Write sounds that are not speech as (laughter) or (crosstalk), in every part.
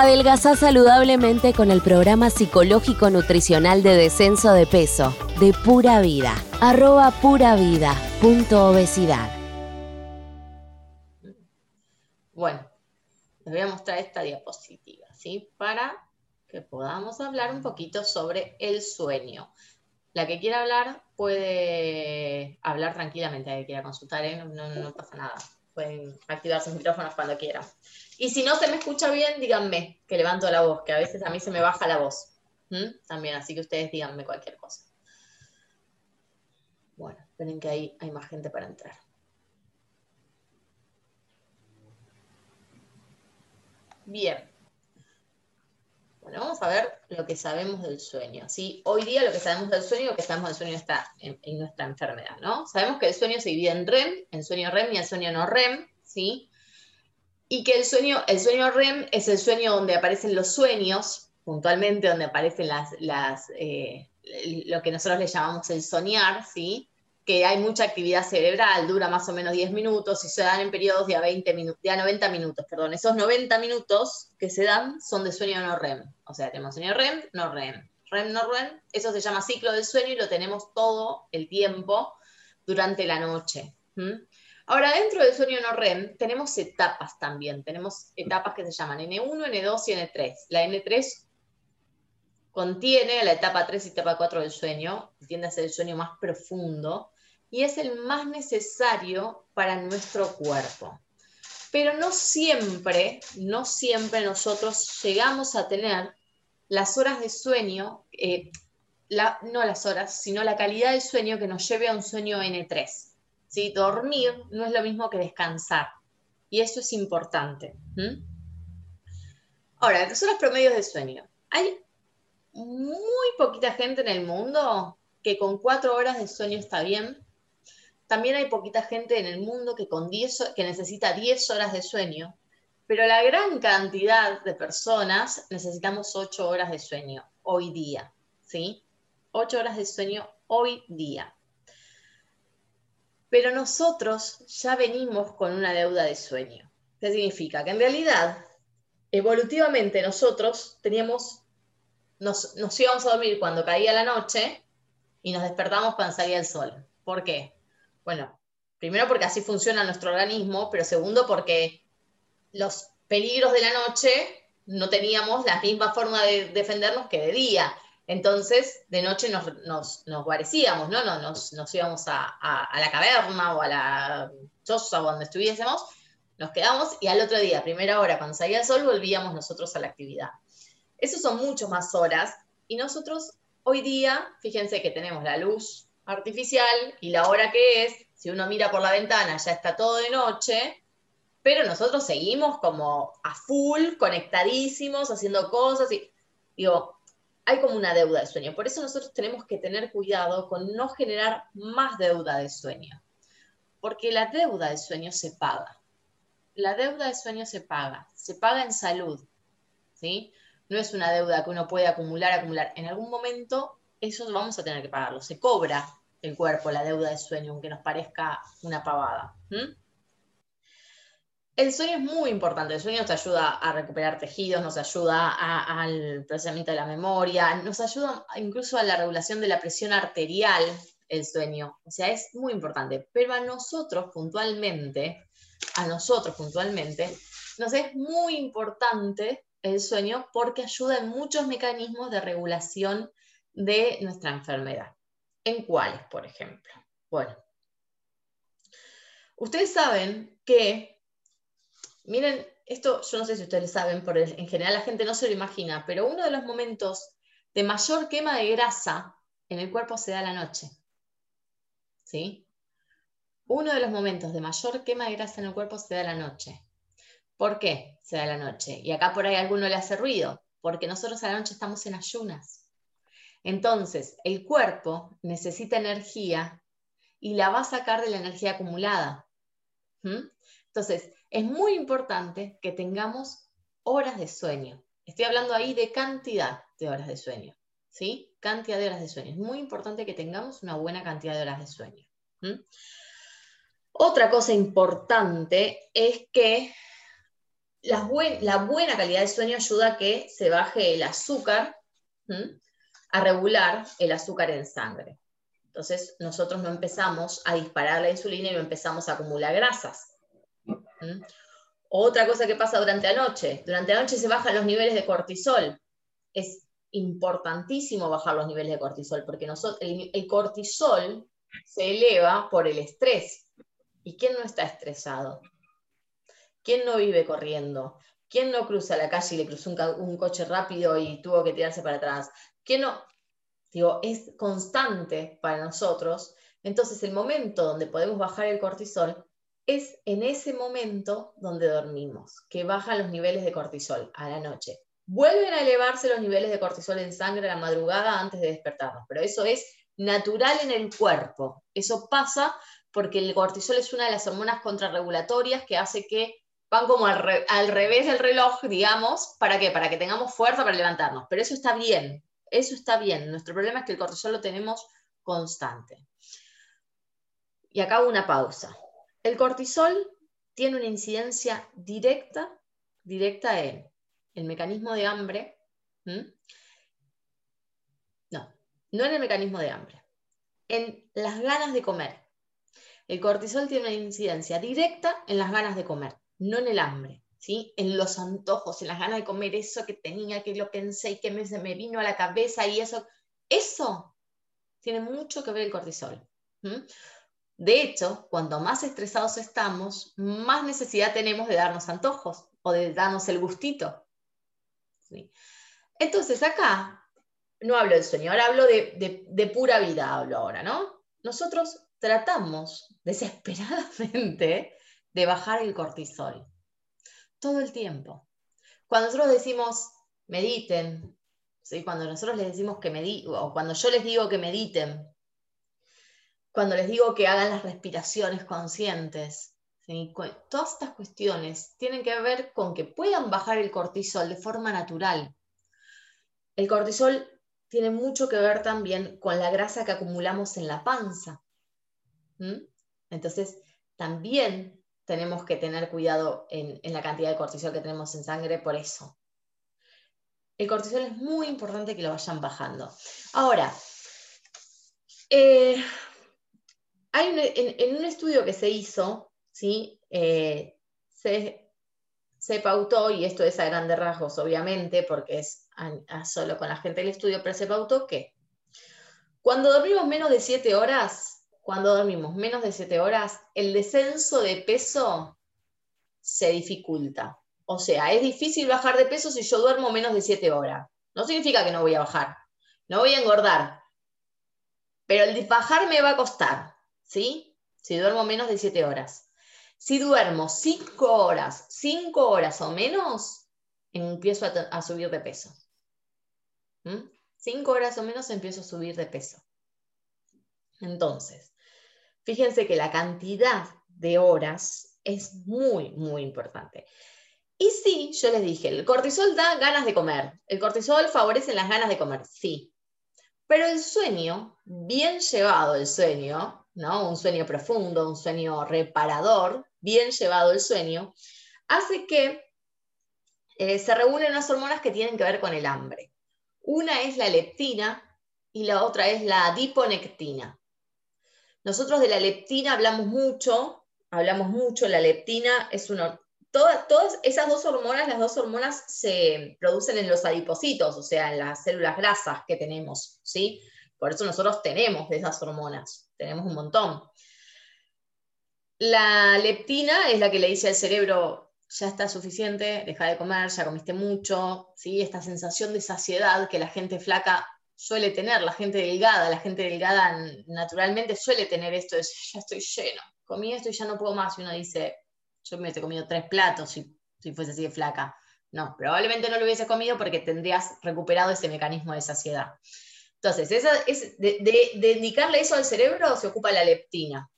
Adelgazá saludablemente con el programa psicológico nutricional de descenso de peso de Pura Vida. Arroba obesidad. Bueno, les voy a mostrar esta diapositiva, ¿sí? Para que podamos hablar un poquito sobre el sueño. La que quiera hablar puede hablar tranquilamente, la que quiera consultar, ¿eh? no, pasa nada. Pueden activar sus micrófonos cuando quieran. Y si no se me escucha bien, díganme que levanto la voz, que a veces a mí se me baja la voz. También, así que ustedes díganme cualquier cosa. Bueno, esperen que ahí hay más gente para entrar. Bien. Bueno, vamos a ver lo que sabemos del sueño. ¿sí? Hoy día lo que sabemos del sueño, lo que sabemos del sueño está en, nuestra enfermedad, ¿no? Sabemos que el sueño se divide en REM, en sueño REM y el sueño no REM, ¿sí? Y que el sueño, el sueño REM es el sueño donde aparecen los sueños, puntualmente donde aparecen las, las eh, lo que nosotros le llamamos el soñar, ¿sí? Que hay mucha actividad cerebral, dura más o menos 10 minutos y se dan en periodos de a, 20 minutos, de a 90 minutos. Perdón. Esos 90 minutos que se dan son de sueño no REM. O sea, tenemos sueño REM, no REM. REM, no REM, eso se llama ciclo del sueño y lo tenemos todo el tiempo durante la noche. Ahora, dentro del sueño no REM tenemos etapas también. Tenemos etapas que se llaman N1, N2 y N3. La N3 contiene la etapa 3 y etapa 4 del sueño, tiende a ser el sueño más profundo, y es el más necesario para nuestro cuerpo. Pero no siempre, no siempre nosotros llegamos a tener las horas de sueño, eh, no las horas, sino la calidad del sueño que nos lleve a un sueño N3. ¿sí? Dormir no es lo mismo que descansar. Y eso es importante. Ahora, ¿qué son los promedios de sueño? Hay muy poquita gente en el mundo que con cuatro horas de sueño está bien también hay poquita gente en el mundo que, necesita 10 horas de sueño, pero la gran cantidad de personas necesitamos 8 horas de sueño hoy día, ¿sí? 8 horas de sueño hoy día. Pero nosotros ya venimos con una deuda de sueño. ¿Qué significa? Que en realidad, evolutivamente nosotros teníamos, nos, nos íbamos a dormir cuando caía la noche y nos despertamos cuando salía el sol. ¿Por qué? Bueno, primero porque así funciona nuestro organismo, pero segundo porque los peligros de la noche no teníamos la misma forma de defendernos que de día. Entonces, de noche nos, guarecíamos, ¿no? Nos, nos íbamos a, la caverna o a la choza o donde estuviésemos, nos quedamos y al otro día, primera hora, cuando salía el sol, volvíamos nosotros a la actividad. Eso son mucho más horas y nosotros hoy día, fíjense que tenemos la luz artificial y la hora que es, si uno mira por la ventana ya está todo de noche, pero nosotros seguimos como a full, conectadísimos, haciendo cosas y digo, hay como una deuda de sueño. Por eso nosotros tenemos que tener cuidado con no generar más deuda de sueño, porque la deuda de sueño se paga. La deuda de sueño se paga, se paga en salud, ¿sí? No es una deuda que uno puede acumular, acumular. En algún momento eso vamos a tener que pagarlo, se cobra el cuerpo, la deuda de sueño, aunque nos parezca una pavada. El sueño es muy importante, el sueño nos ayuda a recuperar tejidos, nos ayuda al procesamiento de la memoria, nos ayuda incluso a la regulación de la presión arterial, el sueño. O sea, es muy importante. Pero a nosotros puntualmente, a nosotros puntualmente, nos es muy importante el sueño porque ayuda en muchos mecanismos de regulación de nuestra enfermedad. ¿En cuáles, por ejemplo? Bueno, ustedes saben que, miren, esto yo no sé si ustedes saben, pero en general la gente no se lo imagina, pero uno de los momentos de mayor quema de grasa en el cuerpo se da la noche. ¿Sí? Uno de los momentos de mayor quema de grasa en el cuerpo se da la noche. ¿Por qué se da la noche? Y acá por ahí a alguno le hace ruido, porque nosotros a la noche estamos en ayunas. Entonces, el cuerpo necesita energía y la va a sacar de la energía acumulada. Entonces, es muy importante que tengamos horas de sueño. Estoy hablando ahí de cantidad de horas de sueño. ¿Sí? Cantidad de horas de sueño. Es muy importante que tengamos una buena cantidad de horas de sueño. Otra cosa importante es que la, buena calidad de sueño ayuda a que se baje el azúcar, a regular el azúcar en sangre. Entonces, nosotros no empezamos a disparar la insulina y no empezamos a acumular grasas. Otra cosa que pasa durante la noche, durante la noche se bajan los niveles de cortisol. Es importantísimo bajar los niveles de cortisol, porque nosotros, el, cortisol se eleva por el estrés. ¿Y quién no está estresado? ¿Quién no vive corriendo? ¿Quién no cruza la calle y le cruzó un, coche rápido y tuvo que tirarse para atrás? ¿Quién no? Digo, es constante para nosotros. Entonces, el momento donde podemos bajar el cortisol es en ese momento donde dormimos, que bajan los niveles de cortisol a la noche. Vuelven a elevarse los niveles de cortisol en sangre a la madrugada antes de despertarnos, pero eso es natural en el cuerpo. Eso pasa porque el cortisol es una de las hormonas contrarregulatorias que hace que van como al, revés del reloj, digamos, ¿para qué? Para que tengamos fuerza para levantarnos. Pero eso está bien, eso está bien. Nuestro problema es que el cortisol lo tenemos constante. Y acá una pausa. El cortisol tiene una incidencia directa, directa en el mecanismo de hambre. No, no en el mecanismo de hambre, en las ganas de comer. El cortisol tiene una incidencia directa en las ganas de comer, no en el hambre, ¿sí? en los antojos, en las ganas de comer, eso que tenía, que lo pensé y que me, me vino a la cabeza y eso. Eso tiene mucho que ver el cortisol. De hecho, cuanto más estresados estamos, más necesidad tenemos de darnos antojos o de darnos el gustito. Entonces, acá no hablo del sueño, ahora hablo de, de pura vida, hablo ahora, ¿no? Nosotros tratamos desesperadamente de bajar el cortisol todo el tiempo. Cuando nosotros decimos mediten, ¿sí? cuando nosotros les decimos que mediten, o cuando yo les digo que mediten, cuando les digo que hagan las respiraciones conscientes, todas estas cuestiones tienen que ver con que puedan bajar el cortisol de forma natural. El cortisol tiene mucho que ver también con la grasa que acumulamos en la panza. Entonces, también tenemos que tener cuidado en, la cantidad de cortisol que tenemos en sangre por eso. El cortisol es muy importante que lo vayan bajando. Ahora, eh, en, un estudio que se hizo, ¿sí? Eh, se, se, pautó, y esto es a grandes rasgos, obviamente, porque es solo con la gente del estudio, pero se pautó que cuando dormimos menos de 7 horas, cuando dormimos menos de 7 horas, el descenso de peso se dificulta. O sea, es difícil bajar de peso si yo duermo menos de 7 horas. No significa que no voy a bajar, no voy a engordar, pero el bajar me va a costar. ¿sí? Si duermo menos de 7 horas. Si duermo 5 horas, 5 horas o menos, empiezo a, subir de peso. 5 ¿Mm? horas o menos empiezo a subir de peso. Entonces, fíjense que la cantidad de horas es muy, muy importante. Y sí, yo les dije, el cortisol da ganas de comer. El cortisol favorece las ganas de comer, sí. Pero el sueño, bien llevado el sueño, un sueño profundo, un sueño reparador, bien llevado el sueño, hace que eh, se reúnen unas hormonas que tienen que ver con el hambre. Una es la leptina y la otra es la adiponectina. Nosotros de la leptina hablamos mucho, hablamos mucho, la leptina es una... Todas, todas esas dos hormonas, las dos hormonas se producen en los adipocitos, o sea, en las células grasas que tenemos, ¿sí? Por eso nosotros tenemos de esas hormonas, tenemos un montón. La leptina es la que le dice al cerebro, ya está suficiente, deja de comer, ya comiste mucho, ¿sí? esta sensación de saciedad que la gente flaca suele tener, la gente delgada, la gente delgada naturalmente suele tener esto de, ya estoy lleno, comí esto y ya no puedo más, y uno dice, yo me comido tres platos si, si fuese así de flaca. No, probablemente no lo hubiese comido porque tendrías recuperado ese mecanismo de saciedad. Entonces, es, de, indicarle eso al cerebro se ocupa la leptina.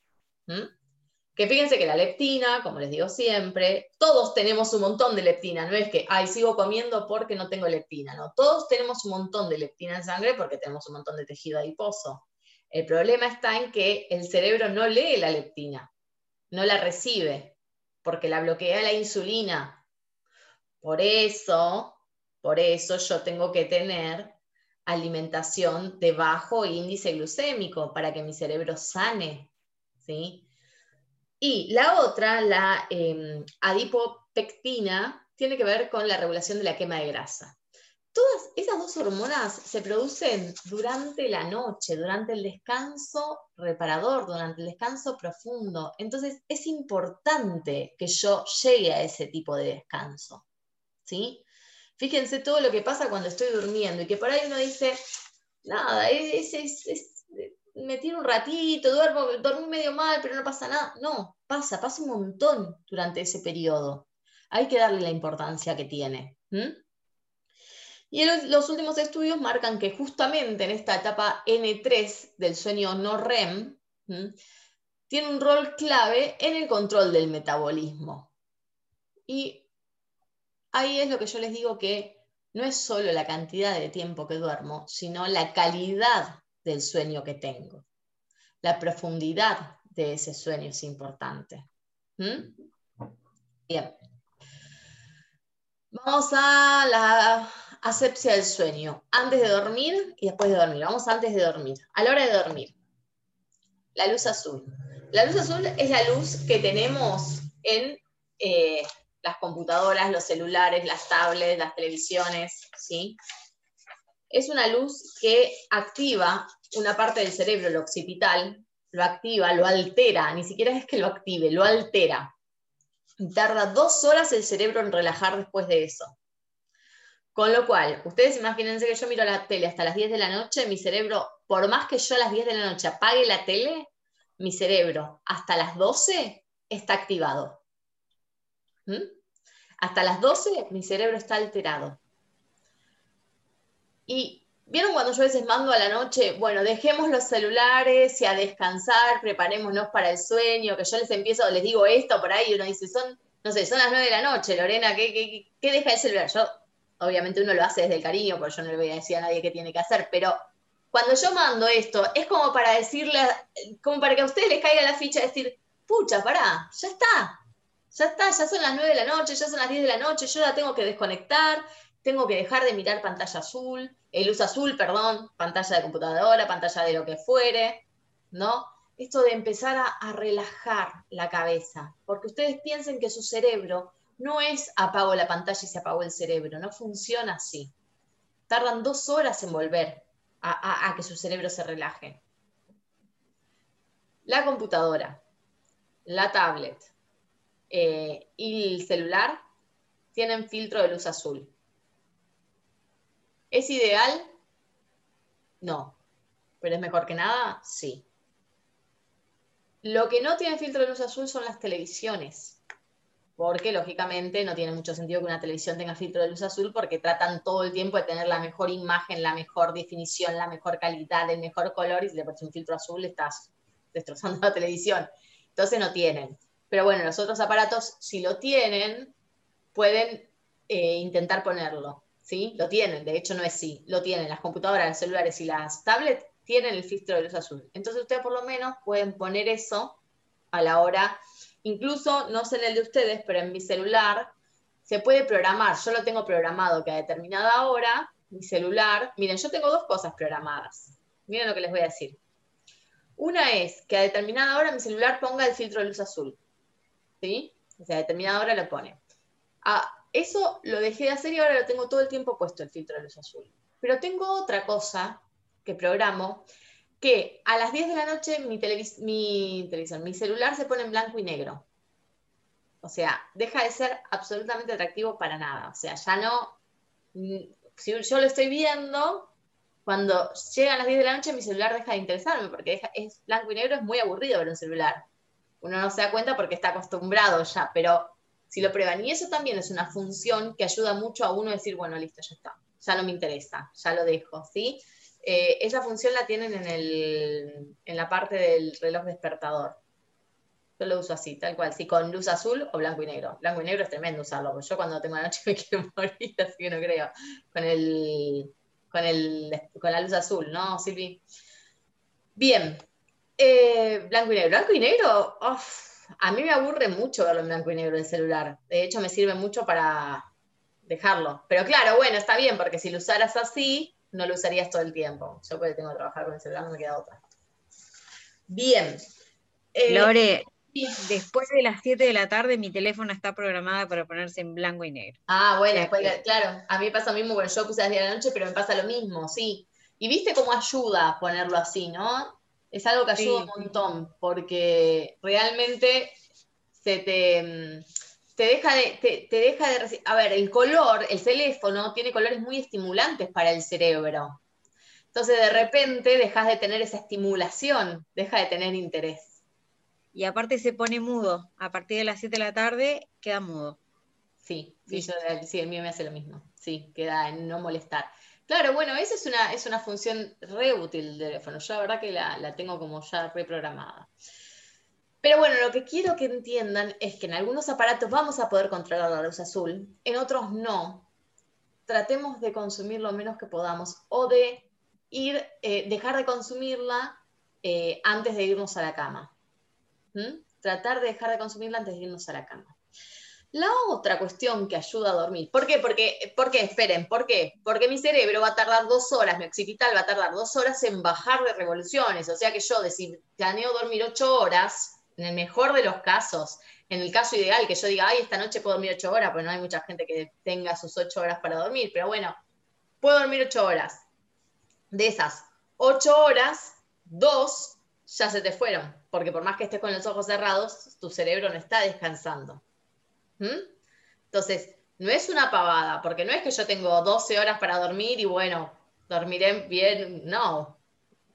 Que fíjense que la leptina, como les digo siempre, todos tenemos un montón de leptina, no es que, ay, sigo comiendo porque no tengo leptina, no, todos tenemos un montón de leptina en sangre porque tenemos un montón de tejido adiposo. El problema está en que el cerebro no lee la leptina, no la recibe, porque la bloquea la insulina. Por eso, por eso yo tengo que tener alimentación de bajo índice glucémico para que mi cerebro sane. ¿sí? Y la otra, la em, adipopectina, tiene que ver con la regulación de la quema de grasa. Todas esas dos hormonas se producen durante la noche, durante el descanso reparador, durante el descanso profundo. Entonces es importante que yo llegue a ese tipo de descanso. ¿sí? Fíjense todo lo que pasa cuando estoy durmiendo y que por ahí uno dice, nada, es, me tiro un ratito, duermo, dormí medio mal, pero no pasa nada. No, pasa, pasa un montón durante ese periodo. Hay que darle la importancia que tiene. Y los últimos estudios marcan que justamente en esta etapa N3 del sueño no REM, tiene un rol clave en el control del metabolismo. Y ahí es lo que yo les digo que no es solo la cantidad de tiempo que duermo, sino la calidad del sueño que tengo. La profundidad de ese sueño es importante. Bien. Vamos a la asepsia del sueño, antes de dormir y después de dormir. Vamos antes de dormir. A la hora de dormir, la luz azul. La luz azul es la luz que tenemos en eh, las computadoras, los celulares, las tablets, las televisiones, ¿sí? Es una luz que activa una parte del cerebro, el occipital, lo activa, lo altera, ni siquiera es que lo active, lo altera. Tarda dos horas el cerebro en relajar después de eso. Con lo cual, ustedes imagínense que yo miro la tele hasta las 10 de la noche, mi cerebro, por más que yo a las 10 de la noche apague la tele, mi cerebro hasta las 12 está activado. ¿Mm? Hasta las 12 mi cerebro está alterado. Y vieron cuando yo a veces mando a la noche, bueno, dejemos los celulares y a descansar, preparémonos para el sueño, que yo les empiezo, les digo esto por ahí y uno dice, son, no sé, son las 9 de la noche, Lorena, ¿qué, qué, qué deja el celular? Yo obviamente uno lo hace desde el cariño, porque yo no le voy a decir a nadie qué tiene que hacer, pero cuando yo mando esto, es como para decirle, como para que a ustedes les caiga la ficha, decir, pucha, pará, ya está, ya está, ya son las 9 de la noche, ya son las 10 de la noche, yo la tengo que desconectar, tengo que dejar de mirar pantalla azul, el luz azul, perdón, pantalla de computadora, pantalla de lo que fuere, ¿no? Esto de empezar a, a relajar la cabeza, porque ustedes piensen que su cerebro no es apago la pantalla y se apagó el cerebro, no funciona así. Tardan dos horas en volver a, que su cerebro se relaje. La computadora, la tablet eh, y el celular tienen filtro de luz azul. ¿Es ideal? No. ¿Pero es mejor que nada? Sí. Lo que no tiene filtro de luz azul son las televisiones porque lógicamente no tiene mucho sentido que una televisión tenga filtro de luz azul porque tratan todo el tiempo de tener la mejor imagen, la mejor definición, la mejor calidad, el mejor color y si le pones un filtro azul estás destrozando la televisión. Entonces no tienen. Pero bueno, los otros aparatos, si lo tienen, pueden eh, intentar ponerlo. ¿Sí? Lo tienen, de hecho no es sí, lo tienen. Las computadoras, los celulares y las tablets tienen el filtro de luz azul. Entonces ustedes por lo menos pueden poner eso a la hora Incluso, no sé en el de ustedes, pero en mi celular se puede programar. Yo lo tengo programado que a determinada hora, mi celular, miren, yo tengo dos cosas programadas. Miren lo que les voy a decir. Una es que a determinada hora mi celular ponga el filtro de luz azul. ¿Sí? O sea, a determinada hora lo pone. Ah, eso lo dejé de hacer y ahora lo tengo todo el tiempo puesto el filtro de luz azul. Pero tengo otra cosa que programo que a las 10 de la noche mi, televisión, mi celular se pone en blanco y negro. O sea, deja de ser absolutamente atractivo para nada. O sea, ya no, mm, si yo lo estoy viendo, cuando llegan las 10 de la noche mi celular deja de interesarme, porque es blanco y negro, es muy aburrido ver un celular. Uno no se da cuenta porque está acostumbrado ya, pero si lo prueban, y eso también es una función que ayuda mucho a uno a decir, bueno, listo, ya está, ya no me interesa, ya lo dejo, ¿sí? Eh, esa función la tienen en, la parte del reloj despertador. Yo lo uso así, tal cual, sí, con luz azul o blanco y negro. Blanco y negro es tremendo usarlo, porque yo cuando tengo la noche (laughs) me quiero morir, así que no creo. Con, el, con, el, con la luz azul, ¿no, Silvi? Bien, eh, blanco y negro. Blanco y negro, a mí me aburre mucho verlo en blanco y negro el celular. De hecho, me sirve mucho para, dejarlo. Pero claro, bueno, está bien, porque si lo usaras así, no lo usarías todo el tiempo. Yo porque tengo que trabajar con el celular, no me queda otra. Bien. Eh, Lore, después de las 7 de la tarde mi teléfono está programado para ponerse en blanco y negro. Ah, bueno, claro, a mí me pasa lo mismo, bueno, yo puse a las 10 de la noche, pero me pasa lo mismo, sí. Y viste cómo ayuda ponerlo así, ¿no? Es algo que ayuda un montón, porque realmente se te, mm, te deja de, te, te deja de... A ver, el color, el teléfono tiene colores muy estimulantes para el cerebro. Entonces de repente dejas de tener esa estimulación, deja de tener interés. Y aparte se pone mudo, a partir de las 7 de la tarde queda mudo. Sí, sí, yo, sí, el mío me hace lo mismo, sí, queda en no molestar. Claro, bueno, esa es una, es una función re útil del teléfono, yo la verdad que la, la tengo como ya reprogramada. Pero bueno, lo que quiero que entiendan es que en algunos aparatos vamos a poder controlar la luz azul, en otros no. Tratemos de consumir lo menos que podamos o de ir, eh, dejar de consumirla eh, antes de irnos a la cama. ¿Mm? Tratar de dejar de consumirla antes de irnos a la cama. La otra cuestión que ayuda a dormir. ¿Por qué? Porque, ¿Por qué? Esperen, ¿por qué? Porque mi cerebro va a tardar dos horas, mi occipital va a tardar dos horas en bajar de revoluciones. O sea que yo, si planeo dormir ocho horas, en el mejor de los casos, en el caso ideal, que yo diga, ay, esta noche puedo dormir ocho horas, pues no hay mucha gente que tenga sus ocho horas para dormir, pero bueno, puedo dormir ocho horas de esas ocho horas, dos ya se te fueron, porque por más que estés con los ojos cerrados, tu cerebro no está descansando. Entonces, no es una pavada, porque no es que yo tengo 12 horas para dormir y bueno, dormiré bien, no.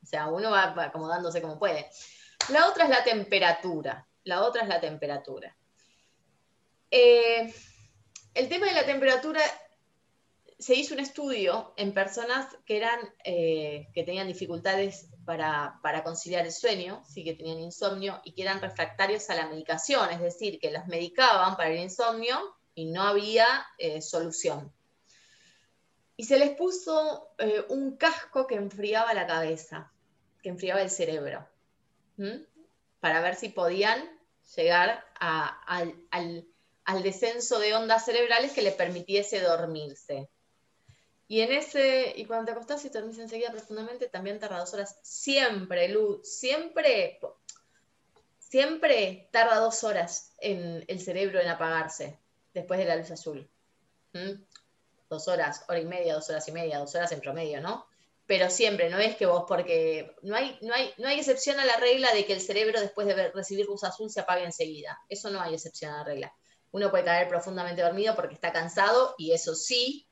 O sea, uno va acomodándose como puede. La otra es la temperatura. La otra es la temperatura. Eh, el tema de la temperatura se hizo un estudio en personas que, eran, eh, que tenían dificultades para, conciliar el sueño, sí que tenían insomnio y que eran refractarios a la medicación, es decir, que las medicaban para el insomnio y no había eh, solución. Y se les puso eh, un casco que enfriaba la cabeza, que enfriaba el cerebro, para ver si podían llegar al, al descenso de ondas cerebrales que le permitiese dormirse. Y en ese, y cuando te acostás y te dormís enseguida profundamente, también tarda dos horas. Siempre, luz, siempre, siempre tarda dos horas en el cerebro en apagarse después de la luz azul. ¿Mm? Dos horas, hora y media, dos horas y media, dos horas en promedio, ¿no? Pero siempre, no es que vos, porque no hay, no hay, no hay excepción a la regla de que el cerebro después de recibir luz azul se apague enseguida. Eso no hay excepción a la regla. Uno puede caer profundamente dormido porque está cansado y eso sí,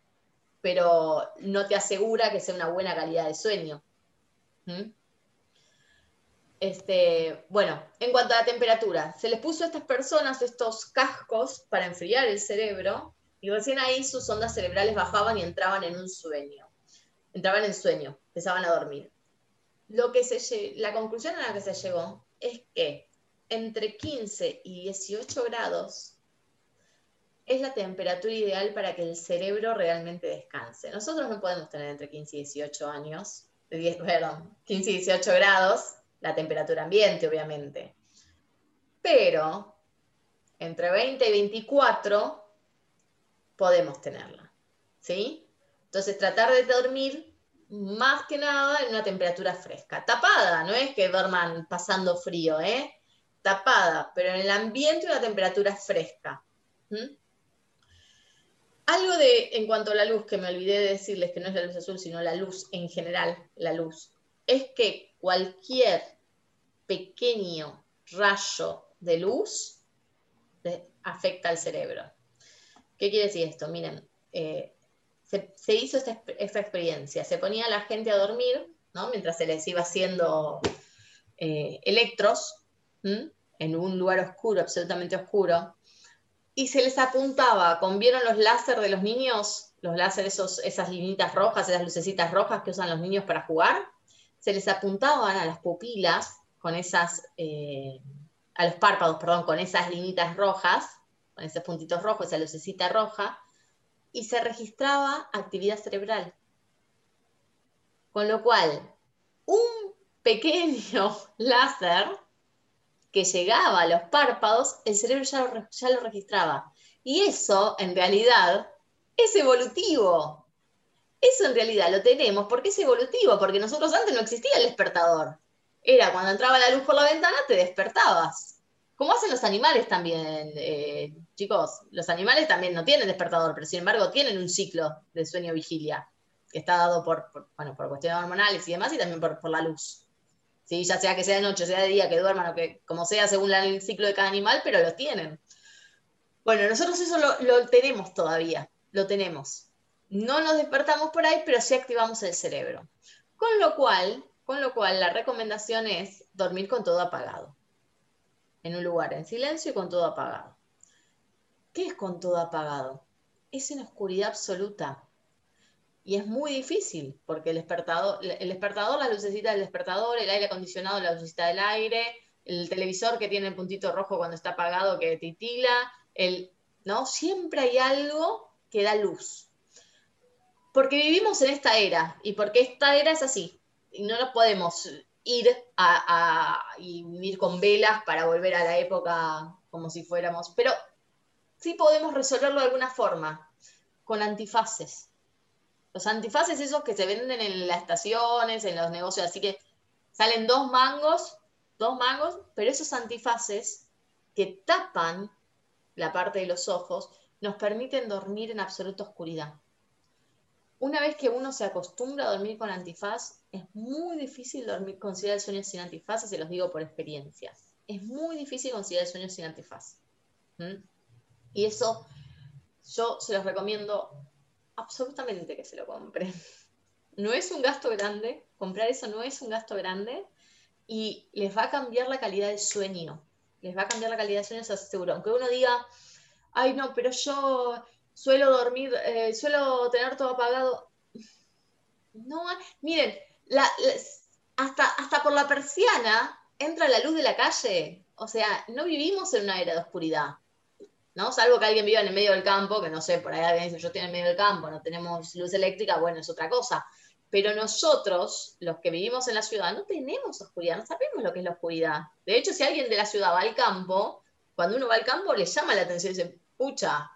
pero no te asegura que sea una buena calidad de sueño. ¿Mm? Este, bueno, en cuanto a la temperatura, se les puso a estas personas estos cascos para enfriar el cerebro y recién ahí sus ondas cerebrales bajaban y entraban en un sueño. Entraban en sueño, empezaban a dormir. Lo que se, la conclusión a la que se llegó es que entre 15 y 18 grados es la temperatura ideal para que el cerebro realmente descanse. Nosotros no podemos tener entre 15 y 18 años, perdón, 15 y 18 grados, la temperatura ambiente, obviamente. Pero entre 20 y 24 podemos tenerla. ¿Sí? Entonces, tratar de dormir más que nada en una temperatura fresca. Tapada, no es que duerman pasando frío, ¿eh? Tapada, pero en el ambiente una temperatura fresca. Algo de, en cuanto a la luz, que me olvidé de decirles que no es la luz azul, sino la luz en general, la luz, es que cualquier pequeño rayo de luz afecta al cerebro. ¿Qué quiere decir esto? Miren, eh, se, hizo esta, experiencia, se ponía a la gente a dormir, ¿no? mientras se les iba haciendo eh, electros, en un lugar oscuro, absolutamente oscuro, y se les apuntaba, con vieron los láser de los niños, los láser, esos, esas linitas rojas, esas lucecitas rojas que usan los niños para jugar, se les apuntaban a las pupilas con esas, eh, a los párpados, perdón, con esas linitas rojas, con esos puntitos rojos, esa lucecita roja, y se registraba actividad cerebral. Con lo cual, un pequeño (laughs) láser que llegaba a los párpados, el cerebro ya lo, registraba. Y eso, en realidad, es evolutivo. Eso en realidad lo tenemos porque es evolutivo, porque nosotros antes no existía el despertador. Era cuando entraba la luz por la ventana, te despertabas. Como hacen los animales también, eh, chicos. Los animales también no tienen despertador, pero sin embargo tienen un ciclo de sueño-vigilia, que está dado por, bueno, por cuestiones hormonales y demás, y también por, la luz. ¿Sí? Ya sea que sea de noche, sea de día, que duerman o que como sea según el ciclo de cada animal, pero lo tienen. Bueno, nosotros eso lo tenemos todavía, lo tenemos. No nos despertamos por ahí, pero sí activamos el cerebro. Con lo cual, con lo cual la recomendación es dormir con todo apagado en un lugar en silencio y con todo apagado. ¿Qué es con todo apagado? Es en oscuridad absoluta. Y es muy difícil, porque el despertador, el despertador, las lucecitas del despertador, el aire acondicionado, la lucecita del aire, el televisor que tiene el puntito rojo cuando está apagado que titila, el, ¿no? Siempre hay algo que da luz. Porque vivimos en esta era, y porque esta era es así, y no nos podemos ir a, ir con velas para volver a la época como si fuéramos, pero sí podemos resolverlo de alguna forma, con antifaces. Los antifaces esos que se venden en las estaciones, en los negocios, así que salen dos mangos, dos mangos, pero esos antifaces que tapan la parte de los ojos nos permiten dormir en absoluta oscuridad. Una vez que uno se acostumbra a dormir con antifaz, es muy difícil dormir, conciliar el sueño sin antifaz, se los digo por experiencia. Es muy difícil conciliar el sueño sin antifaz. Y eso yo se los recomiendo absolutamente que se lo compren. (laughs) No es un gasto grande, comprar eso no es un gasto grande y les va a cambiar la calidad del sueño. Les va a cambiar la calidad del sueño, se aseguro. Aunque uno diga, ay no, pero yo suelo dormir, eh, suelo tener todo apagado. (laughs) No, miren, hasta, hasta por la persiana entra la luz de la calle. O sea, no vivimos en una era de oscuridad. ¿No? Salvo que alguien viva en el medio del campo, que no sé, por ahí alguien dice, yo estoy en el medio del campo, no tenemos luz eléctrica, bueno, es otra cosa. Pero nosotros, los que vivimos en la ciudad, no tenemos oscuridad, no sabemos lo que es la oscuridad. De hecho, si alguien de la ciudad va al campo, cuando uno va al campo le llama la atención y dice, pucha,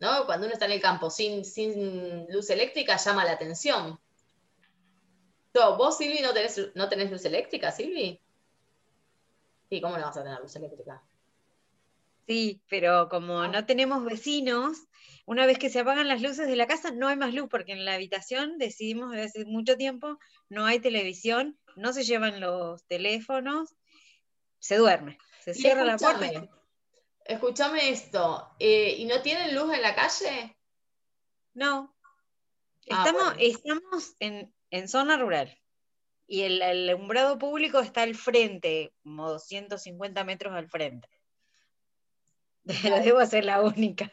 ¿no? Cuando uno está en el campo sin, sin luz eléctrica, llama la atención. ¿Vos, Silvi, no tenés, no tenés luz eléctrica, Silvi? Sí, ¿cómo no vas a tener luz eléctrica? Sí, pero como ah. no tenemos vecinos, una vez que se apagan las luces de la casa, no hay más luz, porque en la habitación decidimos desde hace mucho tiempo, no hay televisión, no se llevan los teléfonos, se duerme, se cierra la puerta. Escúchame esto, eh, ¿y no tienen luz en la calle? No. Ah, estamos, estamos en, zona rural. Y el, el, alumbrado público está al frente, como 250 metros al frente. (laughs) Debo ser la única.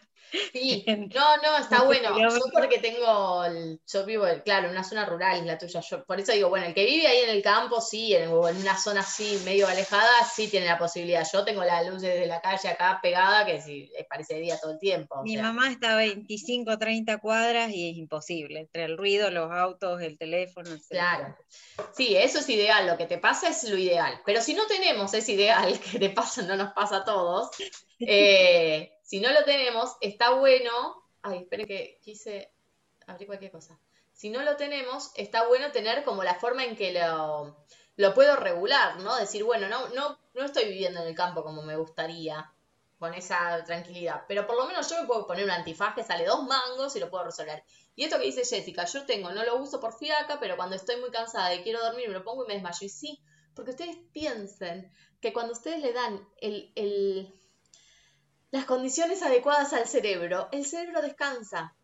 Sí, (laughs) no, no, está bueno. Yo porque tengo, yo vivo, claro, en una zona rural, es la tuya. Yo, por eso digo, bueno, el que vive ahí en el campo, sí, en, una zona así medio alejada, sí tiene la posibilidad. Yo tengo la luz desde la calle acá pegada, que sí, parece día todo el tiempo. Mi mamá está a 25, 30 cuadras y es imposible, entre el ruido, los autos, el teléfono. Claro. Sí, eso es ideal, lo que te pasa es lo ideal. Pero si no tenemos ese ideal, (laughs) que te pasa, no nos pasa a todos, (laughs) eh, si no lo tenemos, está bueno. Ay, esperen que quise abrir cualquier cosa. Si no lo tenemos, está bueno tener como la forma en que lo, lo puedo regular, ¿no? Decir, bueno, no, no, no estoy viviendo en el campo como me gustaría, con esa tranquilidad. Pero por lo menos yo me puedo poner un antifaz que sale dos mangos y lo puedo resolver. Y esto que dice Jessica, yo tengo, no lo uso por fiaca, pero cuando estoy muy cansada y quiero dormir, me lo pongo y me desmayo. Y sí, porque ustedes piensen que cuando ustedes le dan el, el las condiciones adecuadas al cerebro, el cerebro descansa.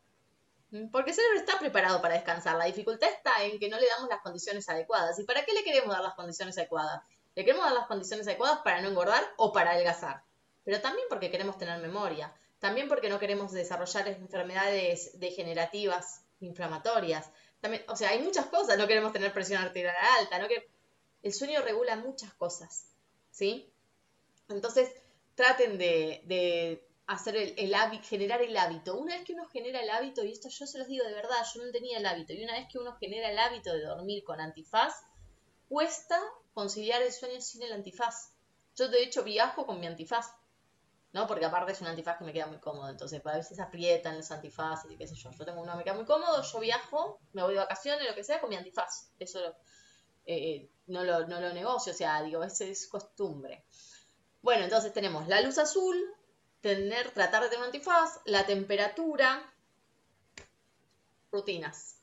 ¿Mm? Porque el cerebro está preparado para descansar. La dificultad está en que no le damos las condiciones adecuadas. ¿Y para qué le queremos dar las condiciones adecuadas? Le queremos dar las condiciones adecuadas para no engordar o para adelgazar. Pero también porque queremos tener memoria. También porque no queremos desarrollar enfermedades degenerativas, inflamatorias. También, o sea, hay muchas cosas. No queremos tener presión arterial alta. No. El sueño regula muchas cosas. ¿Sí? Entonces, traten de, hacer el, hábito, generar el hábito. Una vez que uno genera el hábito, y esto yo se los digo de verdad, yo no tenía el hábito, y una vez que uno genera el hábito de dormir con antifaz, cuesta conciliar el sueño sin el antifaz. Yo de hecho viajo con mi antifaz. ¿no? Porque aparte es un antifaz que me queda muy cómodo, entonces a veces aprietan los antifaces y qué sé yo. Yo tengo uno que me queda muy cómodo, yo viajo, me voy de vacaciones, lo que sea, con mi antifaz. Eso eh, no, lo, no lo negocio, o sea, digo, esa es costumbre. Bueno, entonces tenemos la luz azul, tener, tratar de tener un antifaz, la temperatura, rutinas.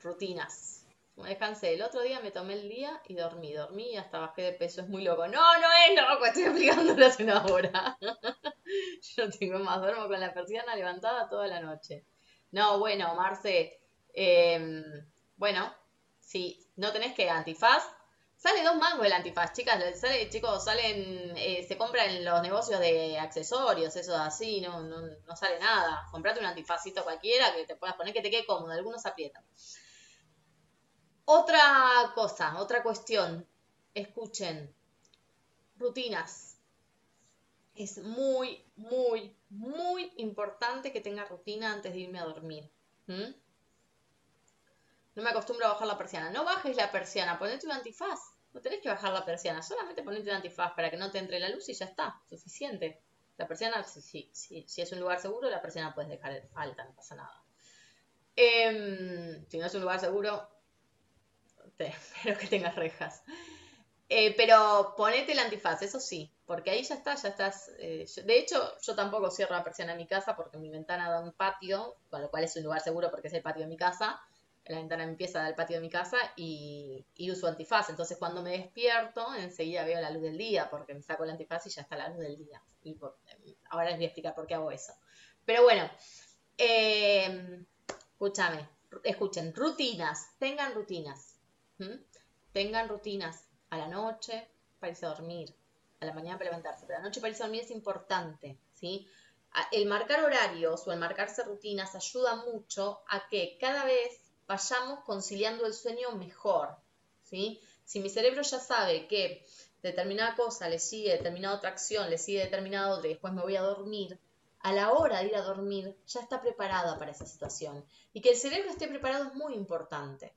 Rutinas. Me descansé. El otro día me tomé el día y dormí. Dormí y hasta bajé de peso. Es muy loco. No, no es loco. Estoy explicándolo hace una hora. (laughs) Yo tengo más. Duermo con la persiana levantada toda la noche. No, bueno, Marce. Em, bueno, si no tenés que antifaz, Sale dos mangos el antifaz, chicas. Sale, chicos, salen, eh, se compra en los negocios de accesorios, eso así, no, no, no sale nada. Comprate un antifazito cualquiera que te puedas poner que te quede cómodo, algunos aprietan. Otra cosa, otra cuestión. Escuchen, rutinas. Es muy, muy, muy importante que tenga rutina antes de irme a dormir. No me acostumbro a bajar la persiana. No bajes la persiana, ponete un antifaz. No tenés que bajar la persiana, solamente ponete un antifaz para que no te entre la luz y ya está, suficiente. La persiana, si, si, si es un lugar seguro, la persiana puedes dejar alta, no pasa nada. Em, si no es un lugar seguro, (laughs) espero que tengas rejas. Eh, pero ponete el antifaz, eso sí, porque ahí ya está, ya estás. Eh, de hecho, yo tampoco cierro la persiana en mi casa porque mi ventana da un patio, con lo cual es un lugar seguro porque es el patio de mi casa la ventana empieza del patio de mi casa y, uso antifaz. Entonces cuando me despierto, enseguida veo la luz del día, porque me saco el antifaz y ya está la luz del día. Y ahora les voy a explicar por qué hago eso. Pero bueno, eh, escúchame, escuchen, rutinas, tengan rutinas. Tengan rutinas a la noche para irse a dormir, a la mañana para levantarse, pero a la noche para irse a dormir es importante, ¿sí? El marcar horarios o el marcarse rutinas ayuda mucho a que cada vez vayamos conciliando el sueño mejor, ¿sí? Si mi cerebro ya sabe que determinada cosa le sigue determinada otra acción, le sigue determinada otra y después me voy a dormir, a la hora de ir a dormir ya está preparada para esa situación. Y que el cerebro esté preparado es muy importante.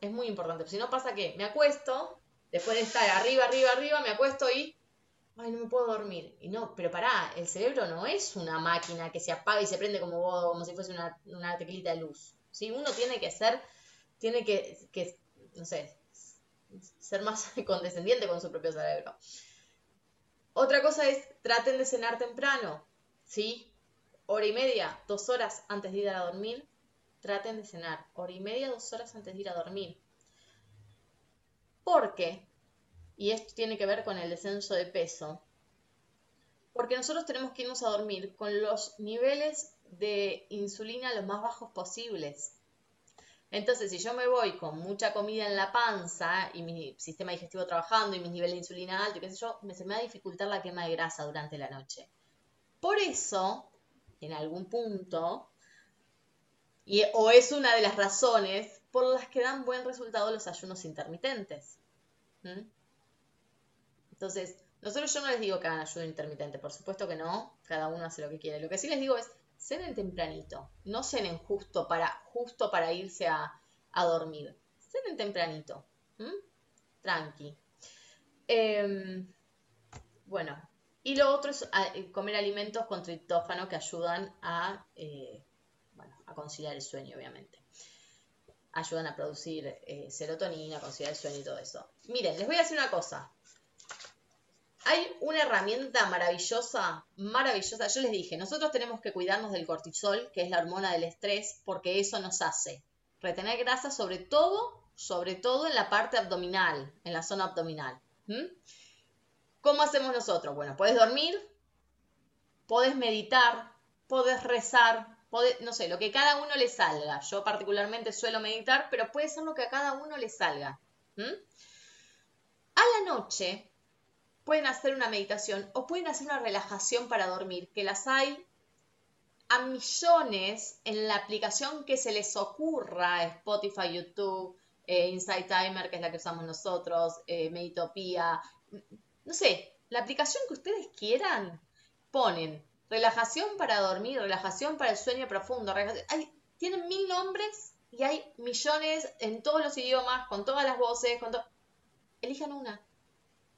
Es muy importante. si no pasa que me acuesto, después de estar arriba, arriba, arriba, me acuesto y ay, no me puedo dormir. Y no, pero pará, el cerebro no es una máquina que se apaga y se prende como como si fuese una, una teclita de luz. ¿Sí? Uno tiene que ser, tiene que, que, no sé, ser más (laughs) condescendiente con su propio cerebro. Otra cosa es, traten de cenar temprano, ¿sí? Hora y media, dos horas antes de ir a dormir, traten de cenar. Hora y media, dos horas antes de ir a dormir. ¿Por qué? Y esto tiene que ver con el descenso de peso. Porque nosotros tenemos que irnos a dormir con los niveles de insulina los más bajos posibles. Entonces, si yo me voy con mucha comida en la panza y mi sistema digestivo trabajando y mi nivel de insulina alto qué sé yo, me, se me va a dificultar la quema de grasa durante la noche. Por eso, en algún punto, y, o es una de las razones por las que dan buen resultado los ayunos intermitentes. Entonces, nosotros yo no les digo que hagan ayuno intermitente, por supuesto que no, cada uno hace lo que quiere. Lo que sí les digo es, cenen tempranito, no cenen justo para, justo para irse a, dormir, cenen tempranito, tranqui. Em, bueno, y lo otro es ah, eh, comer alimentos con triptófano que ayudan a, eh, a conciliar el sueño, obviamente. Ayudan a producir eh, serotonina, a conciliar el sueño y todo eso. Miren, les voy a decir una cosa. Hay una herramienta maravillosa, maravillosa. Yo les dije, nosotros tenemos que cuidarnos del cortisol, que es la hormona del estrés, porque eso nos hace retener grasa, sobre todo, sobre todo en la parte abdominal, en la zona abdominal. ¿Cómo hacemos nosotros? Bueno, puedes dormir, puedes meditar, puedes rezar, no sé, lo que cada uno le salga. Yo particularmente suelo meditar, pero puede ser lo que a cada uno le salga. A la noche, pueden hacer una meditación o pueden hacer una relajación para dormir, que las hay a millones en la aplicación que se les ocurra, Spotify, YouTube, eh, Insight Timer, que es la que usamos nosotros, eh, Meditopía, no sé, la aplicación que ustedes quieran, ponen relajación para dormir, relajación para el sueño profundo, hay, tienen mil nombres y hay millones en todos los idiomas, con todas las voces, con elijan una.